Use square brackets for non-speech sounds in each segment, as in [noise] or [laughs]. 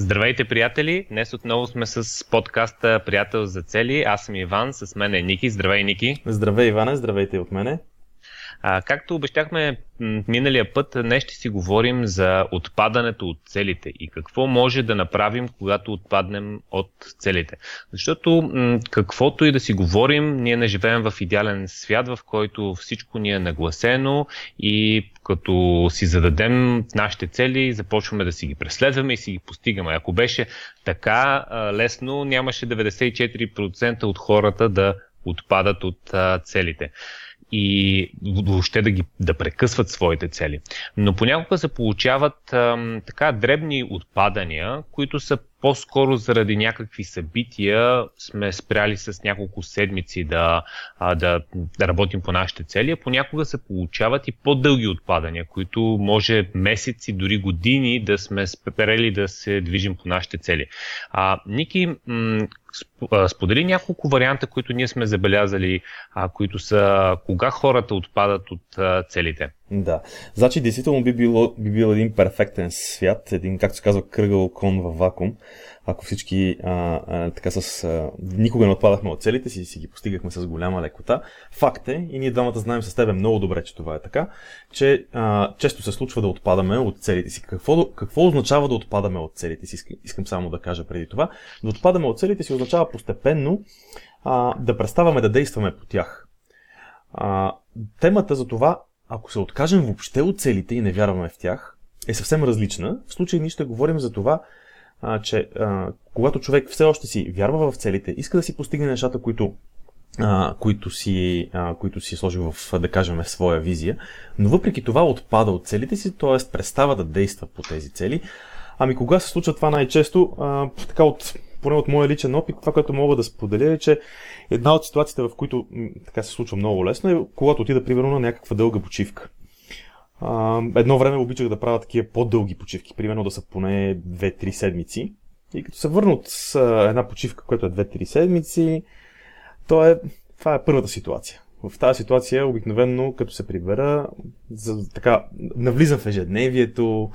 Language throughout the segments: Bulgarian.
Здравейте, приятели! Днес отново сме с подкаста Приятел за цели. Аз съм Иван, с мен е Ники. Здравей, Ники! Здравей, Иване! Здравейте от мене! А, както обещахме миналия път, днес ще си говорим за отпадането от целите и какво може да направим, когато отпаднем от целите. Защото каквото и да си говорим, ние не живеем в идеален свят, в който всичко ни е нагласено и като си зададем нашите цели, започваме да си ги преследваме и си ги постигаме. Ако беше така лесно, нямаше 94% от хората да отпадат от целите и въобще да ги да прекъсват своите цели. Но понякога се получават ам, така дребни отпадания, които са по-скоро заради някакви събития сме спряли с няколко седмици да, да, да работим по нашите цели, а понякога се получават и по-дълги отпадания, които може месеци, дори години да сме спрели да се движим по нашите цели. А, Ники, м- сподели няколко варианта, които ние сме забелязали, а, които са кога хората отпадат от а, целите. Да. Значи, действително би, било, би бил един перфектен свят, един, както се казва, кръгъл кон във вакуум, ако всички а, а, така с... А, никога не отпадахме от целите си, си ги постигахме с голяма лекота. Факт е, и ние двамата знаем с тебе много добре, че това е така, че а, често се случва да отпадаме от целите си. Какво, какво означава да отпадаме от целите си? Искам само да кажа преди това. Да отпадаме от целите си означава постепенно а, да преставаме да действаме по тях. А, темата за това ако се откажем въобще от целите и не вярваме в тях, е съвсем различна. В случай ние ще говорим за това, а, че а, когато човек все още си вярва в целите, иска да си постигне нещата, които, а, които, си, а, които си е сложил в, да кажем, в своя визия, но въпреки това отпада от целите си, т.е. престава да действа по тези цели. Ами кога се случва това най-често? А, така от, поне от моя личен опит, това, което мога да споделя е, че Една от ситуациите, в които така се случва много лесно, е когато отида, примерно, на някаква дълга почивка. А, едно време обичах да правя такива по-дълги почивки, примерно да са поне 2-3 седмици. И като се върна от една почивка, която е 2-3 седмици, то е, това е първата ситуация. В тази ситуация обикновено, като се прибера, за, така, навлизам в ежедневието,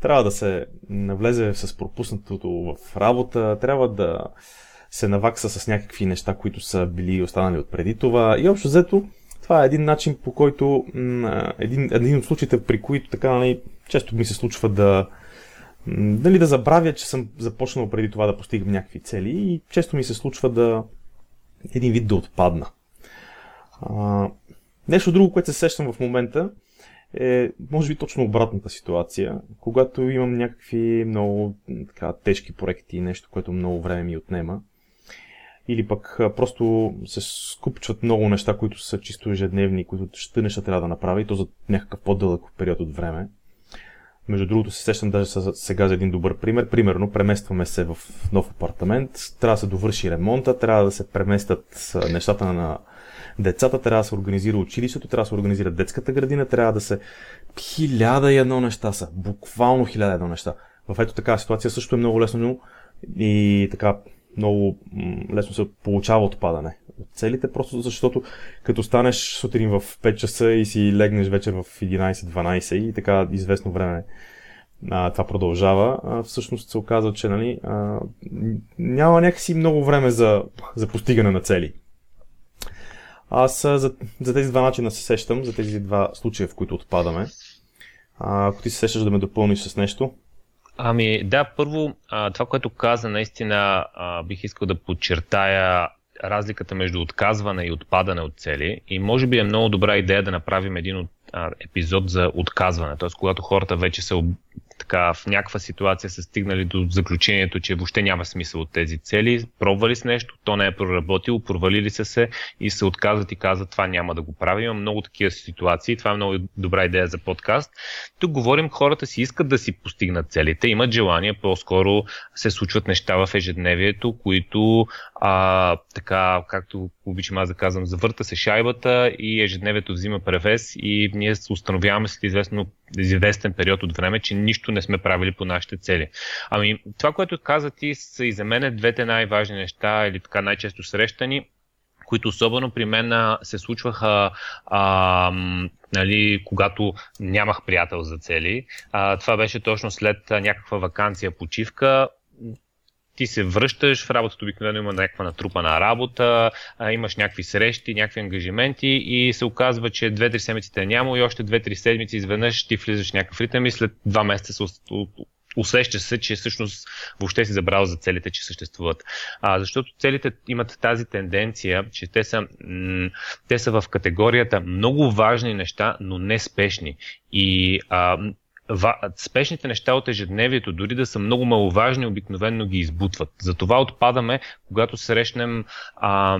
трябва да се навлезе с пропуснатото в работа, трябва да се навакса с някакви неща, които са били останали от преди това. И общо взето, това е един начин по който, един, един от случаите, при които така, нали, често ми се случва да, нали, да забравя, че съм започнал преди това да постигам някакви цели и често ми се случва да един вид да отпадна. А, нещо друго, което се сещам в момента е, може би, точно обратната ситуация, когато имам някакви много така, тежки проекти, нещо, което много време ми отнема или пък просто се скупчват много неща, които са чисто ежедневни, които ще неща трябва да направя и то за някакъв по-дълъг период от време. Между другото се сещам даже сега за един добър пример. Примерно, преместваме се в нов апартамент, трябва да се довърши ремонта, трябва да се преместят нещата на децата, трябва да се организира училището, трябва да се организира детската градина, трябва да се... Хиляда и едно неща са. Буквално хиляда и едно неща. В ето такава ситуация също е много лесно и така много лесно се получава отпадане от целите, просто защото като станеш сутрин в 5 часа и си легнеш вечер в 11-12 и така известно време а, това продължава, а, всъщност се оказва, че нали, а, няма някакси много време за, за постигане на цели. Аз за, за тези два начина се сещам, за тези два случая, в които отпадаме. А, ако ти се сещаш да ме допълниш с нещо. Ами да, първо а, това, което каза, наистина а, бих искал да подчертая разликата между отказване и отпадане от цели. И може би е много добра идея да направим един от, а, епизод за отказване. Т.е. когато хората вече са така в някаква ситуация са стигнали до заключението, че въобще няма смисъл от тези цели, пробвали с нещо, то не е проработило, провалили са се и се отказват и казват това няма да го правя. Има много такива ситуации, това е много добра идея за подкаст. Тук говорим, хората си искат да си постигнат целите, имат желание, по-скоро се случват неща в ежедневието, които а, така, както обичам аз да казвам, завърта се шайбата и ежедневието взима превес и ние установяваме след известно, известен период от време, че нищо не сме правили по нашите цели. Ами, това, което каза ти, са и за мен двете най-важни неща или така най-често срещани които особено при мен се случваха а, нали, когато нямах приятел за цели. А, това беше точно след някаква вакансия, почивка ти се връщаш в работата, обикновено има някаква натрупана работа, а, имаш някакви срещи, някакви ангажименти и се оказва, че 2-3 седмици те няма и още 2-3 седмици изведнъж ти влизаш в някакъв ритъм и след 2 месеца се усеща се, че всъщност въобще си забрал за целите, че съществуват. А, защото целите имат тази тенденция, че те са, м- те са в категорията много важни неща, но не спешни. И а, спешните неща от ежедневието, дори да са много маловажни, обикновенно ги избутват. Затова отпадаме, когато срещнем, а,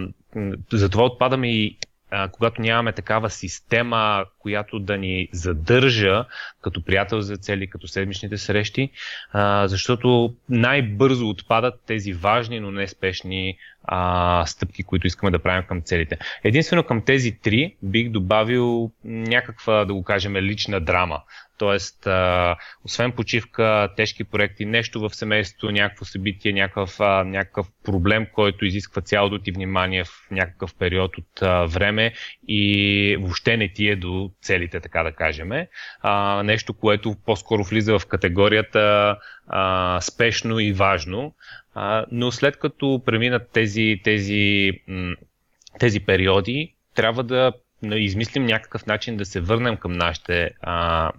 затова отпадаме и а, когато нямаме такава система, която да ни задържа като приятел за цели, като седмичните срещи, а, защото най-бързо отпадат тези важни, но не спешни а, стъпки, които искаме да правим към целите. Единствено към тези три бих добавил някаква, да го кажем, лична драма. Тоест, а, освен почивка, тежки проекти, нещо в семейството, някакво събитие, някакъв, а, някакъв проблем, който изисква цялото ти внимание в някакъв период от а, време и въобще не ти е до целите, така да кажем. А, нещо, което по-скоро влиза в категорията а, спешно и важно. А, но след като преминат тези, тези, тези периоди, трябва да измислим някакъв начин да се върнем към нашите а,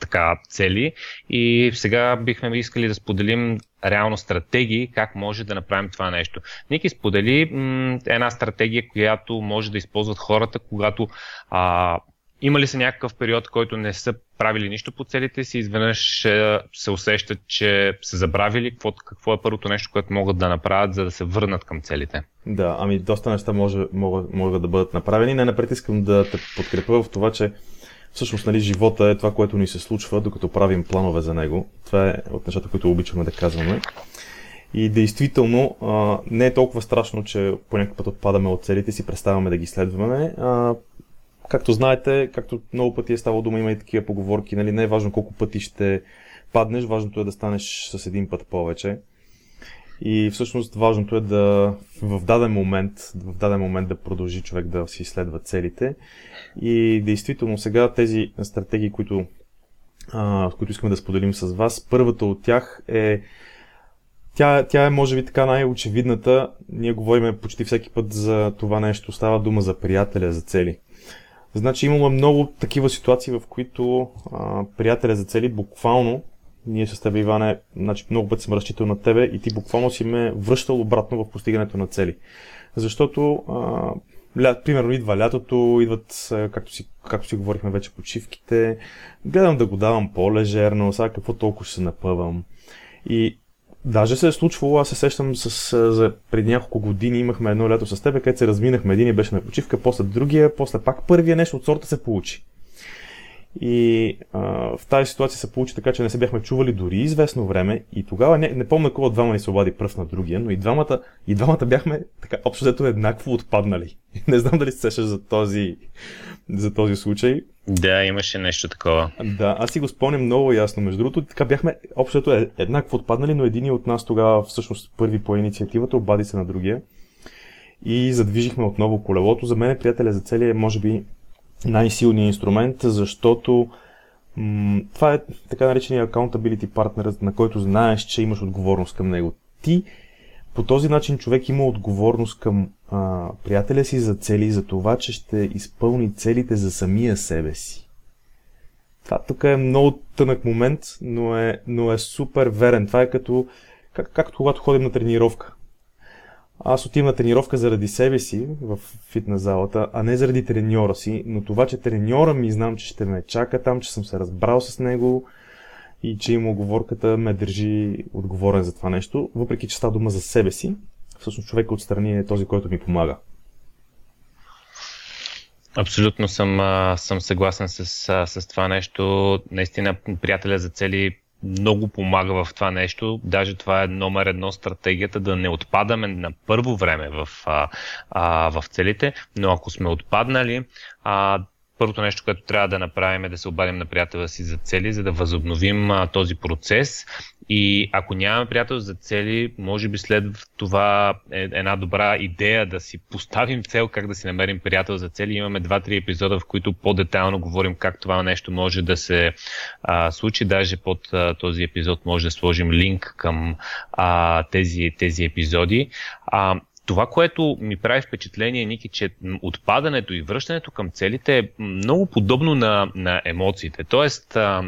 така цели и сега бихме искали да споделим реално стратегии как може да направим това нещо. Ники сподели м- една стратегия, която може да използват хората, когато а, има ли се някакъв период, който не са правили нищо по целите си, изведнъж се усещат, че са забравили какво, какво е първото нещо, което могат да направят, за да се върнат към целите? Да, ами доста неща може, могат, могат да бъдат направени. Не напред искам да те подкрепя в това, че всъщност нали, живота е това, което ни се случва, докато правим планове за него. Това е от нещата, които обичаме да казваме. И действително не е толкова страшно, че по някакъв път отпадаме от целите си, преставаме да ги следваме. Както знаете, както много пъти е ставало дума, има и такива поговорки, нали, не е важно колко пъти ще паднеш, важното е да станеш с един път повече. И всъщност важното е да в даден момент, в даден момент да продължи човек да си изследва целите. И действително сега тези стратегии, които, а, които искаме да споделим с вас, първата от тях е тя, тя е, може би, така най-очевидната. Ние говорим почти всеки път за това нещо. Става дума за приятеля, за цели. Значи имаме много такива ситуации, в които а, приятеля за цели буквално ние с теб, Иване, значи много пъти съм разчитал на тебе и ти буквално си ме връщал обратно в постигането на цели. Защото, а, ля, примерно, идва лятото, идват, както си, както си говорихме вече, почивките, гледам да го давам по-лежерно, сега какво толкова ще се напъвам. И Даже се е случвало, аз се сещам с, за преди няколко години имахме едно лято с теб, където се разминахме един и беше на почивка, после другия, после пак първия нещо от сорта се получи. И а, в тази ситуация се получи така, че не се бяхме чували дори известно време и тогава не, не помня кой от двама ни се обади пръв на другия, но и двамата, и двамата бяхме така общо взето еднакво отпаднали. [laughs] Не знам дали се сещаш за този, за този случай. Да, имаше нещо такова. Да, аз си го спомням много ясно. Между другото, така бяхме общото е, еднакво отпаднали, но един от нас тогава всъщност първи по инициативата обади се на другия и задвижихме отново колелото. За мен приятеля за целия може би, най-силният инструмент, защото м- това е така наречения accountability partner, на който знаеш, че имаш отговорност към него. Ти по този начин човек има отговорност към а, приятеля си за цели, за това, че ще изпълни целите за самия себе си. Това тук е много тънък момент, но е, но е супер верен. Това е като, как, както когато ходим на тренировка. Аз отивам на тренировка заради себе си в фитнес залата, а не заради треньора си, но това, че треньора ми знам, че ще ме чака там, че съм се разбрал с него и че има оговорката, ме държи отговорен за това нещо, въпреки че става дума за себе си. Всъщност човек отстрани е този, който ми помага. Абсолютно съм, съм съгласен с, с това нещо. Наистина, приятеля за цели много помага в това нещо. Даже това е номер едно стратегията да не отпадаме на първо време в, а, а, в целите, но ако сме отпаднали, а, първото нещо, което трябва да направим е да се обадим на приятела си за цели, за да възобновим а, този процес. И ако нямаме приятел за цели, може би след това е една добра идея да си поставим цел как да си намерим приятел за цели. Имаме 2-3 епизода, в които по-детайлно говорим как това нещо може да се а, случи. Даже под а, този епизод може да сложим линк към а, тези, тези епизоди. А, това, което ми прави впечатление, Ники, че отпадането и връщането към целите е много подобно на, на емоциите. Тоест, а,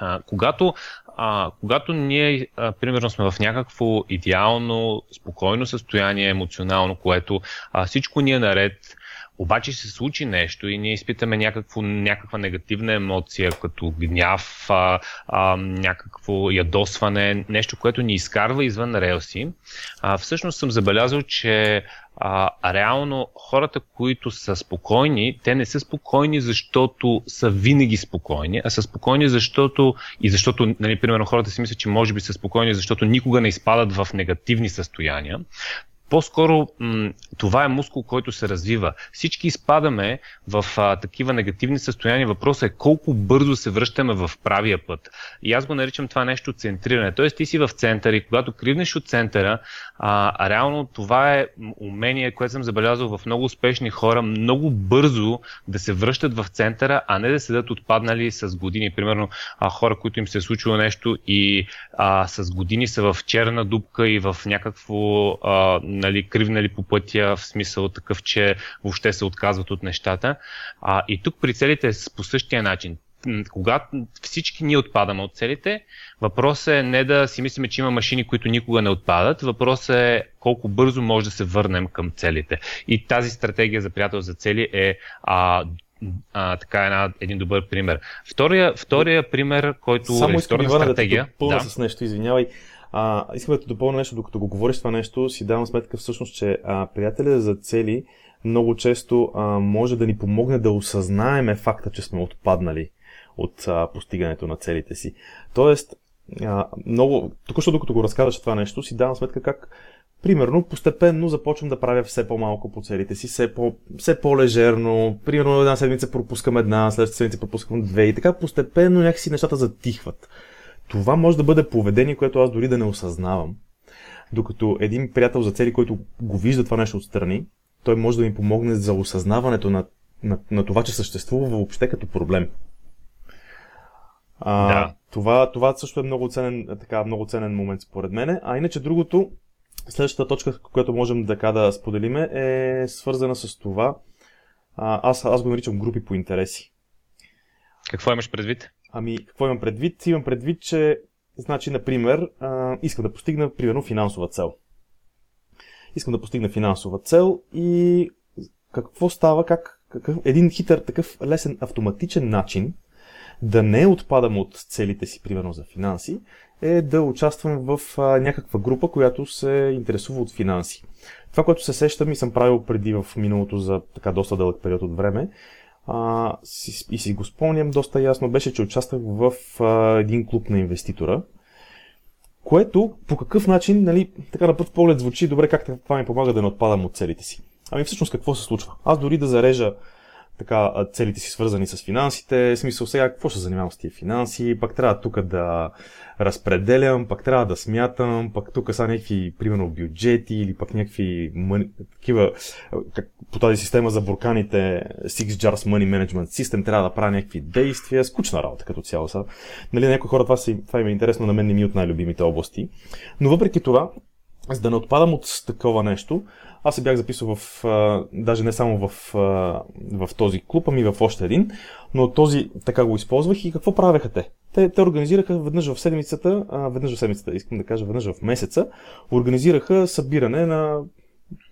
а, когато, а, когато ние, а, примерно, сме в някакво идеално, спокойно състояние, емоционално, което а, всичко ни е наред, обаче се случи нещо и ние изпитаме някакво, някаква негативна емоция, като гняв, а, а, някакво ядосване, нещо, което ни изкарва извън релси. А, всъщност съм забелязал, че а, реално хората, които са спокойни, те не са спокойни, защото са винаги спокойни, а са спокойни, защото и защото, нали, примерно, хората си мислят, че може би са спокойни, защото никога не изпадат в негативни състояния. По-скоро м- това е мускул, който се развива. Всички изпадаме в а, такива негативни състояния. Въпросът е колко бързо се връщаме в правия път. И аз го наричам това нещо центриране. Тоест ти си в центъра и когато кривнеш от центъра, а, а реално това е умение, което съм забелязал в много успешни хора, много бързо да се връщат в центъра, а не да седат отпаднали с години. Примерно а, хора, които им се е случило нещо и а, с години са в черна дупка и в някакво а, нали, кривнали по пътя, в смисъл такъв, че въобще се отказват от нещата. А, и тук при целите по същия начин когато всички ние отпадаме от целите, въпросът е не да си мислим, че има машини, които никога не отпадат, въпросът е колко бързо може да се върнем към целите. И тази стратегия за приятел за цели е а, а, така една, един добър пример. Втория, втория пример, който Само е втората стратегия. Да, да. с нещо, извинявай. А, искам да допълня нещо, докато го говориш това нещо, си давам сметка всъщност, че а, приятеля за цели много често а, може да ни помогне да осъзнаеме факта, че сме отпаднали от а, постигането на целите си. Тоест, а, много, току-що докато го разказваш това нещо, си давам сметка как Примерно, постепенно започвам да правя все по-малко по целите си, все, по, все по-лежерно. Примерно, една седмица пропускам една, следващата седмица пропускам две и така постепенно някакси нещата затихват. Това може да бъде поведение, което аз дори да не осъзнавам. Докато един приятел за цели, който го вижда това нещо отстрани, той може да ми помогне за осъзнаването на, на, на това, че съществува въобще като проблем. А, да. това, това също е много ценен, така, много ценен момент според мен. А иначе другото, следващата точка, която можем така да споделиме, е свързана с това. А, аз, аз го наричам групи по интереси. Какво имаш предвид? Ами, какво имам предвид? Имам предвид, че, значи, например, а, искам да постигна, примерно, финансова цел. Искам да постигна финансова цел и какво става, как, какъв, един хитър, такъв лесен, автоматичен начин да не отпадам от целите си, примерно за финанси, е да участвам в а, някаква група, която се интересува от финанси. Това, което се сещам и съм правил преди в миналото за така доста дълъг период от време, а, си, и си го спомням доста ясно, беше, че участвах в а, един клуб на инвеститора, което по какъв начин, нали, така на път поглед звучи добре, как това ми помага да не отпадам от целите си. Ами всъщност какво се случва? Аз дори да зарежа така, целите си свързани с финансите. В смисъл сега, какво ще занимавам с тия финанси? Пак трябва тук да разпределям, пък трябва да смятам, пък тук са някакви, примерно, бюджети или пък някакви мъни, такива, как, по тази система за бурканите Six Jars Money Management System трябва да правя някакви действия. Скучна работа като цяло са. Нали, някои хора това, си, това им е интересно, на мен не ми е от най-любимите области. Но въпреки това, за да не отпадам от такова нещо, аз се бях записал в, даже не само в, в този клуб, ами в още един, но този така го използвах и какво правеха те? Те, те организираха веднъж в седмицата, веднъж в седмицата, искам да кажа веднъж в месеца, организираха събиране на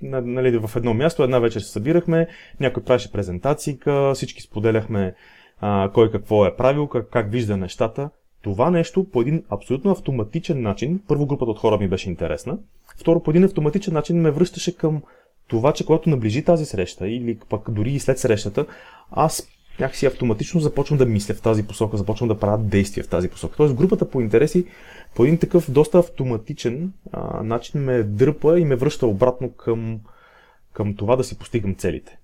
на, нали, в едно място, една вечер се събирахме, някой правеше презентации, всички споделяхме а, кой какво е правил, как, как вижда нещата. Това нещо по един абсолютно автоматичен начин, първо групата от хора ми беше интересна, второ по един автоматичен начин ме връщаше към това, че когато наближи тази среща или пък дори и след срещата, аз някакси автоматично започвам да мисля в тази посока, започвам да правя действия в тази посока. Тоест групата по интереси по един такъв доста автоматичен а, начин ме дърпа и ме връща обратно към, към това да си постигам целите.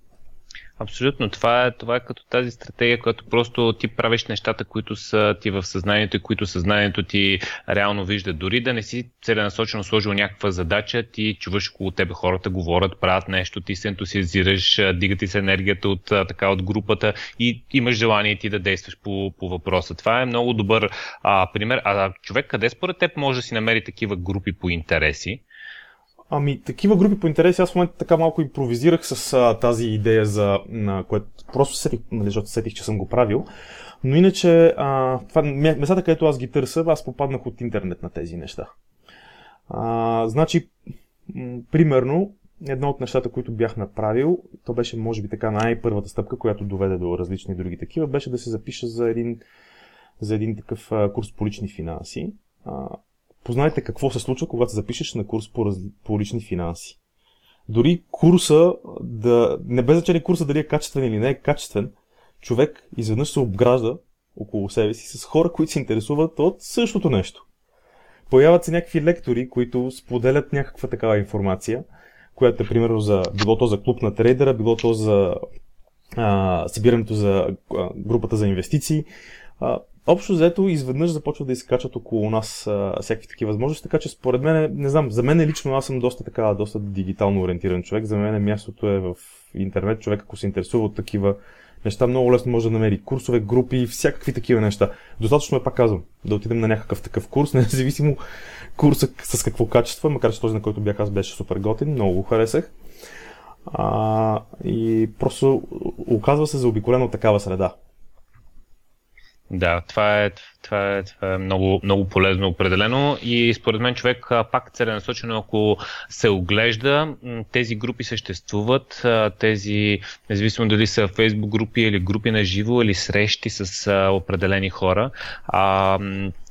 Абсолютно. Това е, това е като тази стратегия, която просто ти правиш нещата, които са ти в съзнанието и които съзнанието ти реално вижда. Дори да не си целенасочено сложил някаква задача, ти чуваш около тебе хората говорят, правят нещо, ти се ентусиазираш, дига ти се енергията от, така, от групата и имаш желание ти да действаш по, по въпроса. Това е много добър а, пример. А човек къде според теб може да си намери такива групи по интереси? Ами, такива групи по интереси, аз в момента така малко импровизирах с а, тази идея за, на което просто сетих, нали, защото сетих, че съм го правил. Но иначе, а, това, местата, където аз ги търся, аз попаднах от интернет на тези неща. А, значи, примерно, едно от нещата, които бях направил, то беше, може би, така най-първата стъпка, която доведе до различни други такива, беше да се запиша за един, за един такъв а, курс по лични финанси. А, познайте какво се случва, когато се запишеш на курс по, раз... по лични финанси. Дори курса, да, не без значение курса дали е качествен или не е качествен, човек изведнъж се обгражда около себе си с хора, които се интересуват от същото нещо. Появят се някакви лектори, които споделят някаква такава информация, която е примерно за, било то за клуб на трейдера, било то за а, събирането за а, групата за инвестиции. А, общо взето изведнъж започва да изкачат около нас а, всякакви такива възможности, така че според мен, не знам, за мен лично аз съм доста така, доста дигитално ориентиран човек, за мен мястото е в интернет, човек ако се интересува от такива неща, много лесно може да намери курсове, групи, всякакви такива неща. Достатъчно е, пак казвам, да отидем на някакъв такъв курс, [laughs] независимо курса с какво качество, макар че този, на който бях аз, беше супер готин, много го харесах. А, и просто оказва се заобиколено такава среда. Да, това е, това е, това е много, много полезно определено и според мен човек пак целенасочено, ако се оглежда, тези групи съществуват, тези, независимо дали са Facebook групи или групи на живо или срещи с определени хора, а,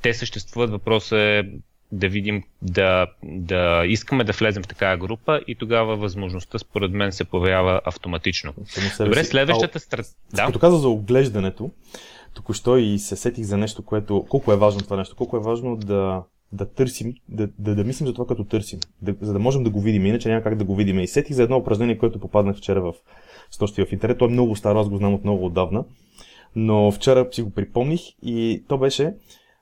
те съществуват. Въпросът е да видим, да, да искаме да влезем в такава група и тогава възможността според мен се появява автоматично. Добре, следващата стратегия. Да. Като каза за оглеждането, току-що и се сетих за нещо, което... Колко е важно това нещо? Колко е важно да, да търсим, да, да, да мислим за това, като търсим, да, за да можем да го видим, иначе няма как да го видим. И сетих за едно упражнение, което попаднах вчера в снощи в интернет. То е много старо, аз го знам от много отдавна, но вчера си го припомних и то беше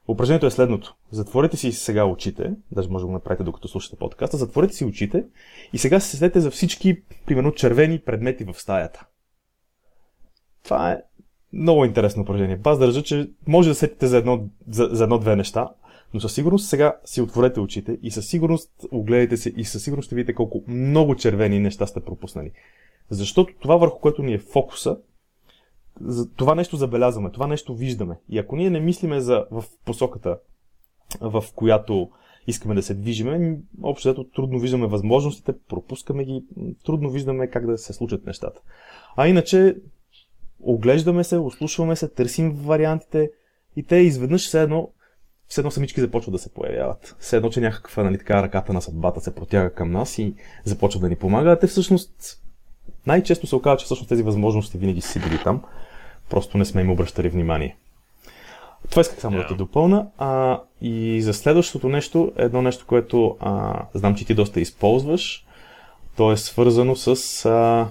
Упражнението е следното. Затворете си сега очите, даже може да го направите докато слушате подкаста, затворете си очите и сега се седете за всички, примерно, червени предмети в стаята. Това е много интересно упражнение. Аз държа, че може да сетите за, едно, за, за едно-две неща, но със сигурност сега си отворете очите и със сигурност огледайте се и със сигурност ще видите колко много червени неща сте пропуснали. Защото това върху което ни е фокуса, това нещо забелязваме, това нещо виждаме. И ако ние не мислиме за, в посоката, в която искаме да се движиме, общо трудно виждаме възможностите, пропускаме ги, трудно виждаме как да се случат нещата. А иначе оглеждаме се, ослушваме се, търсим вариантите и те изведнъж все едно, все едно самички започват да се появяват. Все едно, че някаква нали, така, ръката на съдбата се протяга към нас и започва да ни помага, а те всъщност най-често се оказва, че всъщност тези възможности винаги си били там, просто не сме им обръщали внимание. Това исках само yeah. да те допълна. А, и за следващото нещо, едно нещо, което а, знам, че ти доста използваш, то е свързано с, а,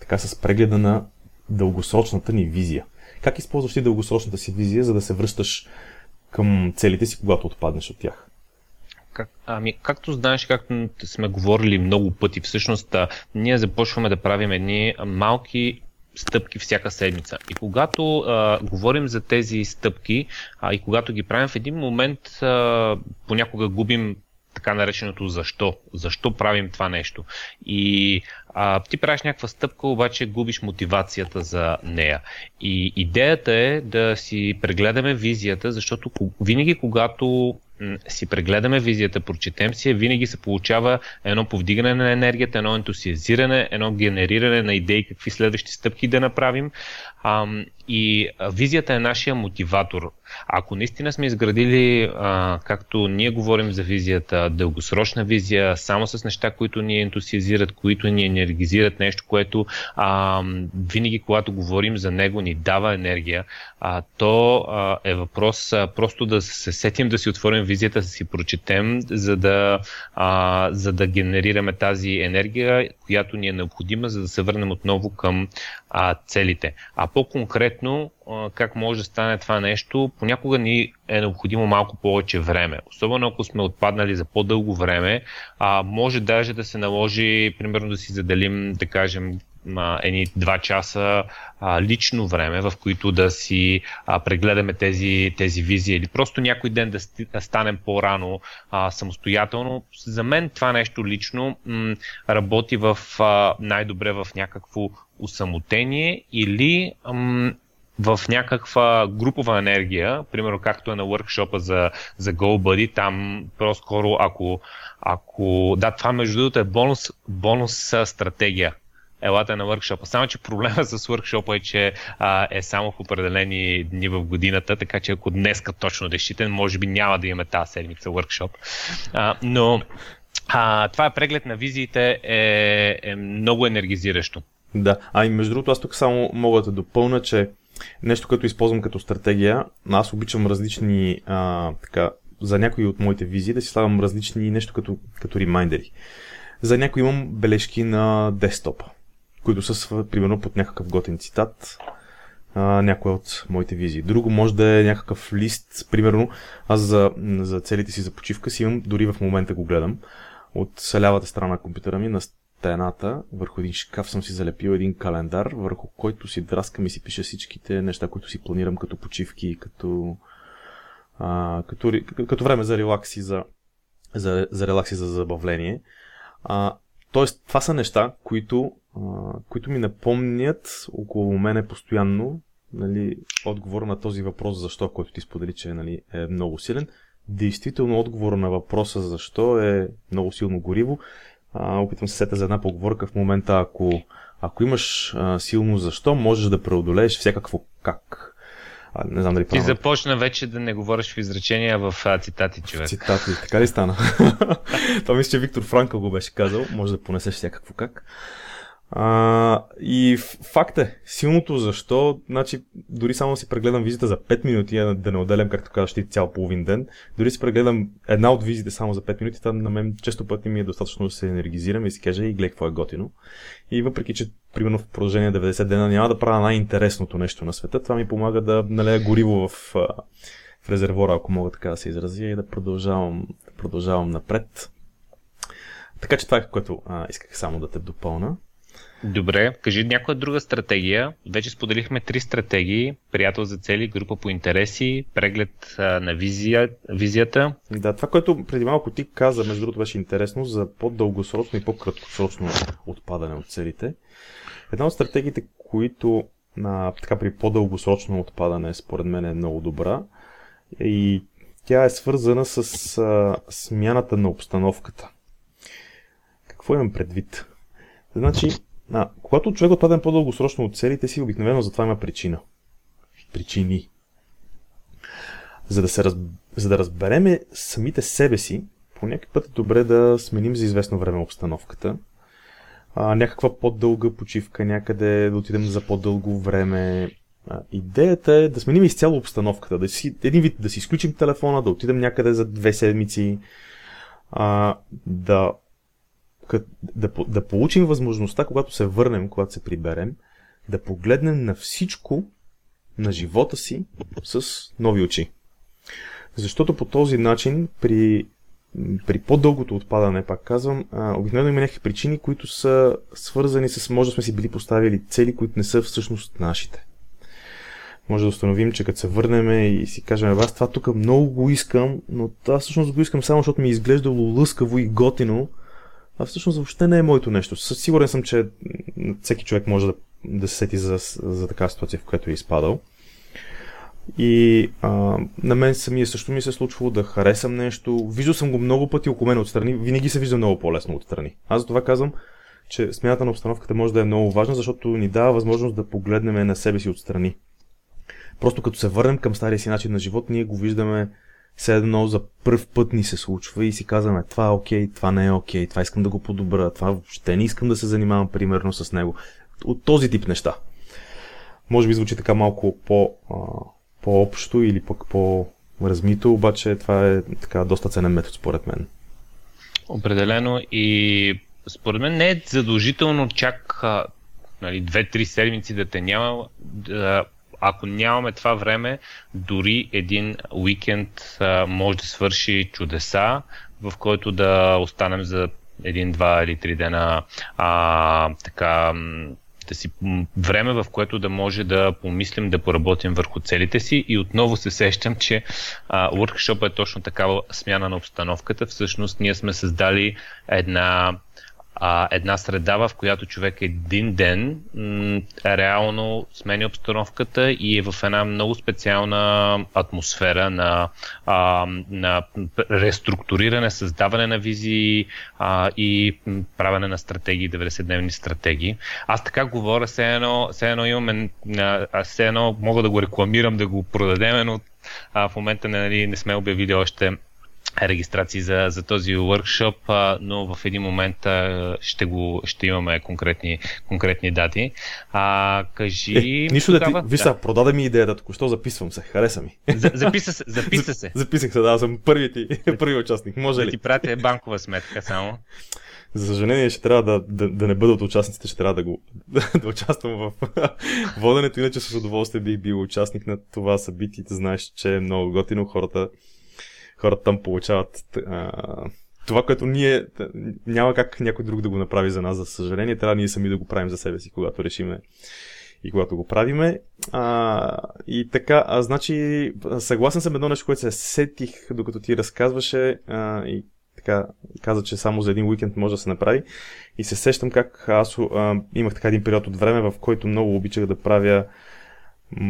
така, с прегледа на дългосрочната ни визия. Как използваш ти дългосрочната си визия, за да се връщаш към целите си, когато отпаднеш от тях? Как, ами, както знаеш, както сме говорили много пъти, всъщност ние започваме да правим едни малки стъпки всяка седмица. И когато а, говорим за тези стъпки а, и когато ги правим в един момент, а, понякога губим така нареченото защо. Защо правим това нещо? И а, ти правиш някаква стъпка, обаче губиш мотивацията за нея. И идеята е да си прегледаме визията, защото винаги когато си прегледаме визията, прочетем си, винаги се получава едно повдигане на енергията, едно ентусиазиране, едно генериране на идеи какви следващи стъпки да направим. И визията е нашия мотиватор. Ако наистина сме изградили, а, както ние говорим за визията, дългосрочна визия, само с неща, които ни ентусиазират, които ни енергизират, нещо, което а, винаги, когато говорим за него, ни дава енергия, а, то а, е въпрос а, просто да се сетим да си отворим визията, да си прочетем, за да, а, за да генерираме тази енергия, която ни е необходима, за да се върнем отново към а, целите. А по-конкретно, а, как може да стане това нещо, понякога ни е необходимо малко повече време. Особено ако сме отпаднали за по-дълго време, а, може даже да се наложи, примерно да си заделим, да кажем, едни два часа а, лично време, в които да си а, прегледаме тези, тези визии или просто някой ден да, да станем по-рано а, самостоятелно. За мен това нещо лично м- работи в а, най-добре в някакво усамотение или м- в някаква групова енергия, примерно както е на workshop за, за GoBuddy, там по-скоро ако, ако... Да, това между другото е бонус, бонус стратегия елате на въркшопа. Само, че проблема с въркшопа е, че а, е само в определени дни в годината, така че ако днеска точно решите, може би няма да имаме тази седмица въркшоп. А, но а, това е преглед на визиите е, е много енергизиращо. Да, а и между другото аз тук само мога да допълна, че нещо, като използвам като стратегия, аз обичам различни, а, така, за някои от моите визии да си слагам различни нещо като, като ремайдери. За някои имам бележки на десктопа които са примерно под някакъв готен цитат, а, някоя от моите визии. Друго може да е някакъв лист, примерно аз за, за целите си за почивка си имам, дори в момента го гледам, от лявата страна на компютъра ми на стената, върху един шкаф съм си залепил един календар, върху който си драскам и си пиша всичките неща, които си планирам като почивки, като, а, като, като време за релакси, за, за, за релакси, за забавление. А, тоест, това са неща, които които ми напомнят около мене постоянно нали, отговор на този въпрос защо, който ти сподели, че нали, е много силен. Действително отговор на въпроса защо е много силно гориво. А, опитвам се сета за една поговорка в момента, ако, ако имаш а, силно защо, можеш да преодолееш всякакво как. А, не знам дали Ти започна вече да не говориш в изречения в а, цитати, човек. Цитати, така ли стана? [laughs] Това мисля, че Виктор Франкъл го беше казал. Може да понесеш всякакво как. А, и факт е, силното защо, значи, дори само си прегледам визита за 5 минути, да не отделям, както казваш ти, цял половин ден, дори си прегледам една от визите само за 5 минути, там на мен често пъти ми е достатъчно да се енергизирам и си кажа и гледай какво е готино. И въпреки, че примерно в продължение 90 дена няма да правя най-интересното нещо на света, това ми помага да налея гориво в, в резервора, ако мога така да се изразя, и да продължавам, да продължавам напред. Така че това е което а, исках само да те допълна. Добре, кажи някоя друга стратегия. Вече споделихме три стратегии. Приятел за цели, група по интереси, преглед на визия, визията. Да, това, което преди малко ти каза, между другото беше интересно, за по-дългосрочно и по-краткосрочно отпадане от целите. Една от стратегиите, които а, така при по-дългосрочно отпадане според мен е много добра и тя е свързана с а, смяната на обстановката. Какво имам предвид? Значи, а, когато човек отпадне по-дългосрочно от целите си, обикновено за това има причина. Причини. За да, се раз... за да разбереме самите себе си, по някакъв път е добре да сменим за известно време обстановката. А, някаква по-дълга почивка, някъде да отидем за по-дълго време. А, идеята е да сменим изцяло обстановката. Да си, един вид да си изключим телефона, да отидем някъде за две седмици, а, да да, да получим възможността, когато се върнем, когато се приберем, да погледнем на всичко на живота си с нови очи. Защото по този начин при, при по-дългото отпадане, пак казвам, обикновено има някакви причини, които са свързани с, може да сме си били поставили цели, които не са всъщност нашите. Може да установим, че като се върнем и си кажем, аз това тук много го искам, но аз всъщност го искам само защото ми е изглеждало лъскаво и готино, а всъщност въобще не е моето нещо. Със сигурен съм, че всеки човек може да, да се сети за, за такава ситуация, в която е изпадал. И а, на мен самия също ми се е случвало да харесам нещо. Виждал съм го много пъти около мен отстрани. Винаги се вижда много по-лесно отстрани. Аз за това казвам, че смяната на обстановката може да е много важна, защото ни дава възможност да погледнем на себе си отстрани. Просто като се върнем към стария си начин на живот, ние го виждаме все едно за първ път ни се случва и си казваме това е окей, това не е окей, това искам да го подобра, това въобще не искам да се занимавам примерно с него. От този тип неща. Може би звучи така малко по, по-общо или пък по-размито, обаче това е така доста ценен метод според мен. Определено и според мен не е задължително чак нали, 2-3 седмици да те няма, да, ако нямаме това време, дори един уикенд а, може да свърши чудеса, в който да останем за един, два или три дена а, така да си време, в което да може да помислим, да поработим върху целите си и отново се сещам, че workshop е точно такава смяна на обстановката. Всъщност ние сме създали една а, една среда, в която човек един ден м- реално сменя обстановката и е в една много специална атмосфера на, а, на реструктуриране, създаване на визии а, и правене на стратегии, 90-дневни стратегии. Аз така говоря, все едно, все едно имаме, все едно мога да го рекламирам, да го продадем, но а, в момента нали, не сме обявили още регистрации за, за този workshop, а, но в един момент а, ще, го, ще имаме конкретни, конкретни дати. А, кажи... Е, нищо тогава... да ти... Виж да. продаде ми идеята, току-що записвам се, хареса ми. За, записа се, записа се. [laughs] Записах се, да, съм първи ти, [laughs] първи участник. Може да ли? ти пратя банкова сметка само. За съжаление, ще трябва да, да, да не бъда от участниците, ще трябва да, го, да, [laughs] да участвам в воденето, иначе с удоволствие бих бил участник на това събитие. Знаеш, че е много готино хората хората там получават а, това, което ние няма как някой друг да го направи за нас, за съжаление. Трябва ние сами да го правим за себе си, когато решиме и когато го правиме. А, и така, а, значи, съгласен съм едно нещо, което се сетих, докато ти разказваше а, и така каза, че само за един уикенд може да се направи. И се сещам как аз а, имах така един период от време, в който много обичах да правя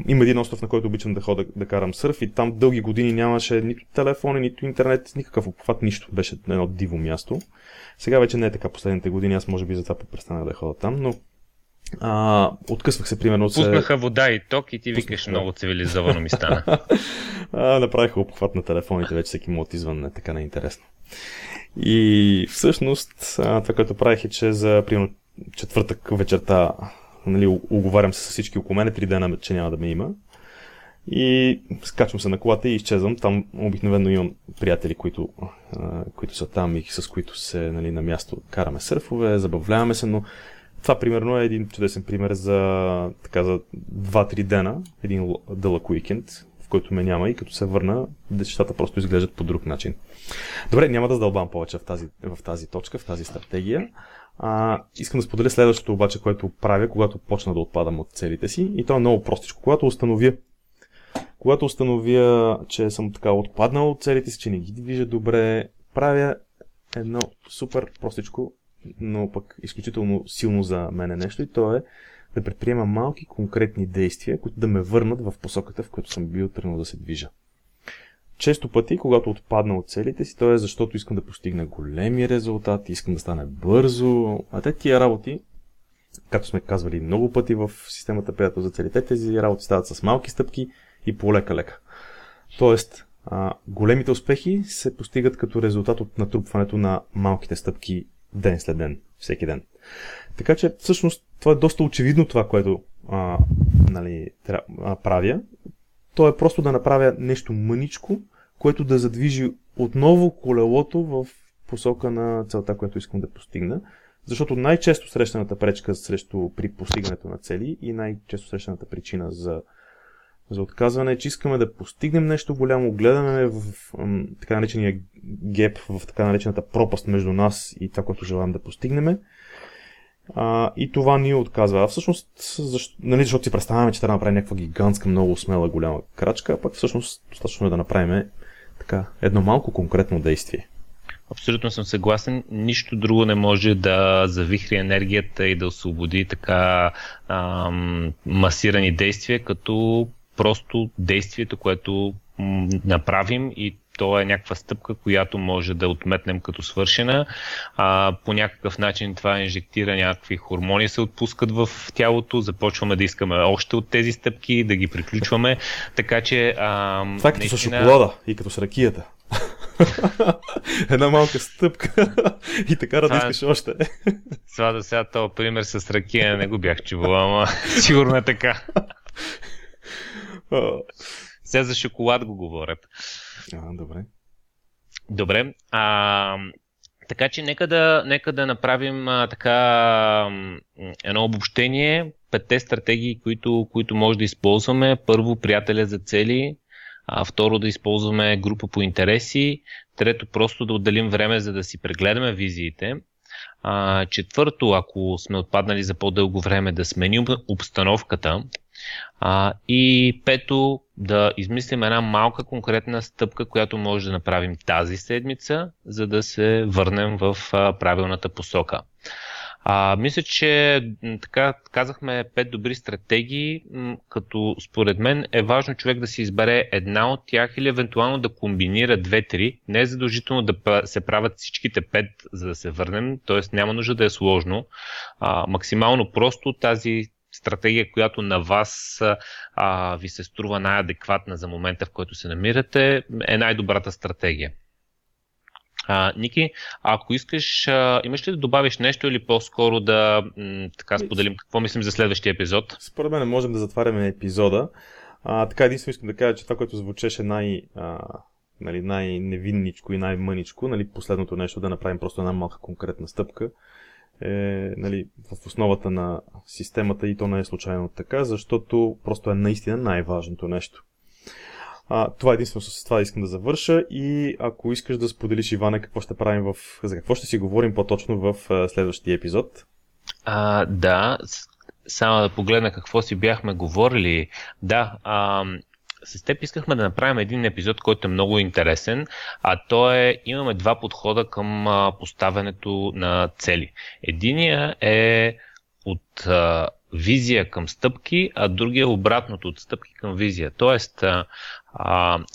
има един остров, на който обичам да ходя да карам сърф и там дълги години нямаше нито телефони, нито интернет, никакъв обхват, нищо. Беше едно диво място. Сега вече не е така последните години, аз може би за това престанах да ходя там, но а, откъсвах се примерно. Пуснаха вода и ток и ти Пуснах, викаш много цивилизовано ми стана. [laughs] а, направиха обхват на телефоните, вече всеки му отизвън е така неинтересно. И всъщност това, което правих е, че за примерно четвъртък вечерта нали, оговарям се с всички около мене, три дена, че няма да ме има. И скачвам се на колата и изчезвам. Там обикновено имам приятели, които, които са там и с които се нали, на място караме сърфове, забавляваме се, но това примерно е един чудесен пример за, така, за 2-3 дена, един дълъг уикенд, в който ме няма и като се върна, нещата просто изглеждат по друг начин. Добре, няма да задълбам повече в тази, в тази точка, в тази стратегия. А, искам да споделя следващото обаче, което правя, когато почна да отпадам от целите си. И то е много простичко. Когато установя, когато установя, че съм така отпаднал от целите си, че не ги движа добре, правя едно супер простичко, но пък изключително силно за мене нещо и то е да предприема малки конкретни действия, които да ме върнат в посоката, в която съм бил тръгнал да се движа. Често пъти, когато отпадна от целите си, то е защото искам да постигна големи резултати, искам да стане бързо, а те тия работи, както сме казвали много пъти в системата приятел за целите, тези работи стават с малки стъпки и полека-лека. Тоест, а, големите успехи се постигат като резултат от натрупването на малките стъпки ден след ден, всеки ден. Така че, всъщност, това е доста очевидно това, което а, нали, тря, а, правя то е просто да направя нещо мъничко, което да задвижи отново колелото в посока на целта, която искам да постигна. Защото най-често срещаната пречка срещу при постигането на цели и най-често срещаната причина за, за отказване е, че искаме да постигнем нещо голямо, гледаме в, така наречения геп, в така наречената пропаст между нас и това, което желаем да постигнем а, и това ни отказва. Всъщност, защо, нали, защото си представяме, че трябва да направим някаква гигантска, много смела, голяма крачка, пък всъщност достатъчно е да направим така, едно малко конкретно действие. Абсолютно съм съгласен. Нищо друго не може да завихри енергията и да освободи така ам, масирани действия, като просто действието, което направим и то е някаква стъпка, която може да отметнем като свършена. А, по някакъв начин това инжектира някакви хормони, се отпускат в тялото, започваме да искаме още от тези стъпки, да ги приключваме. Така че. А, това е като наистина... с шоколада и като с ракията. [laughs] Една малка стъпка и така да искаш още. Това да сега този пример с ракия не го бях чувал, ама [laughs] сигурно е така. Сега за шоколад го говорят. А, добре. Добре. А, Така че нека да, нека да направим а, така едно обобщение. Петте стратегии, които, които може да използваме. Първо, приятеля за цели. А, второ, да използваме група по интереси. Трето, просто да отделим време, за да си прегледаме визиите. А, четвърто, ако сме отпаднали за по-дълго време, да сменим обстановката. А, и пето, да измислим една малка конкретна стъпка, която може да направим тази седмица, за да се върнем в а, правилната посока. А, мисля, че така казахме пет добри стратегии, като според мен е важно човек да си избере една от тях или евентуално да комбинира две-три. Не е задължително да се правят всичките пет, за да се върнем, т.е. няма нужда да е сложно. А, максимално просто тази стратегия, която на вас а, ви се струва най-адекватна за момента, в който се намирате, е най-добрата стратегия. А, Ники, ако искаш, а, имаш ли да добавиш нещо или по-скоро да м, така споделим какво мислим за следващия епизод? Според мен можем да затваряме епизода. А, така единствено искам да кажа, че това, което звучеше най, а, нали, най-невинничко и най-мъничко, нали, последното нещо да направим просто една малка конкретна стъпка, е нали, в основата на системата и то не е случайно така, защото просто е наистина най-важното нещо. А, това е единствено с това искам да завърша и ако искаш да споделиш, Иване, какво ще правим в... за какво ще си говорим по-точно в следващия епизод? А, да, само да погледна какво си бяхме говорили. Да, а, с теб искахме да направим един епизод, който е много интересен, а то е, имаме два подхода към поставянето на цели. Единия е от а, визия към стъпки, а другия е обратното от стъпки към визия. Тоест, а,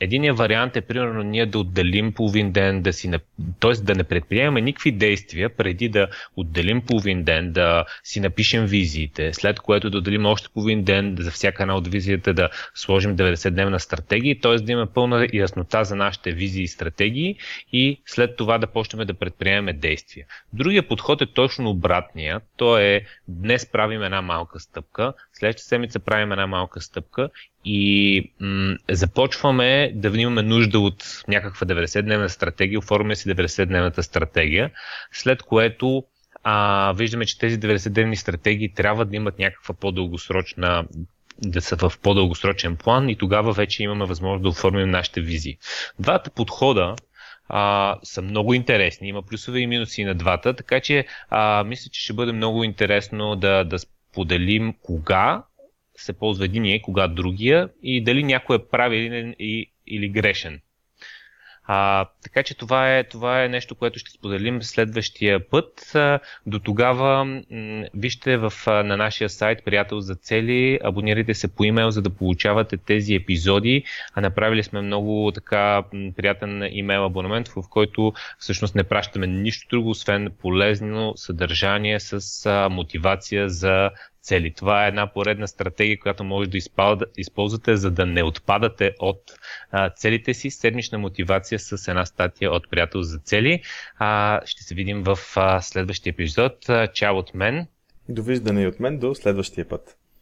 единият вариант е, примерно, ние да отделим половин ден, да си, т.е. да не предприемаме никакви действия преди да отделим половин ден, да си напишем визиите, след което да отделим още половин ден за всяка една от визията да сложим 90-дневна стратегия, т.е. да имаме пълна яснота за нашите визии и стратегии и след това да почнем да предприемаме действия. Другия подход е точно обратния. То е днес правим една малка стъпка, следващата седмица правим една малка стъпка и м- започваме да имаме нужда от някаква 90-дневна стратегия, оформяме си 90-дневната стратегия, след което а, виждаме, че тези 90-дневни стратегии трябва да имат някаква по-дългосрочна да са в по-дългосрочен план и тогава вече имаме възможност да оформим нашите визии. Двата подхода а, са много интересни. Има плюсове и минуси на двата, така че а, мисля, че ще бъде много интересно да, да споделим кога се ползва единия, кога другия и дали някой е правилен или грешен. А, така че това е, това е нещо, което ще споделим следващия път. До тогава м- вижте в, на нашия сайт Приятел за цели, абонирайте се по имейл, за да получавате тези епизоди. А направили сме много така приятен имейл абонамент, в който всъщност не пращаме нищо друго, освен полезно съдържание с а, мотивация за цели. Това е една поредна стратегия, която може да използвате, за да не отпадате от а, целите си. Седмична мотивация с една статия от Приятел за цели. А, ще се видим в а, следващия епизод. Чао от мен. Довиждане и от мен до следващия път.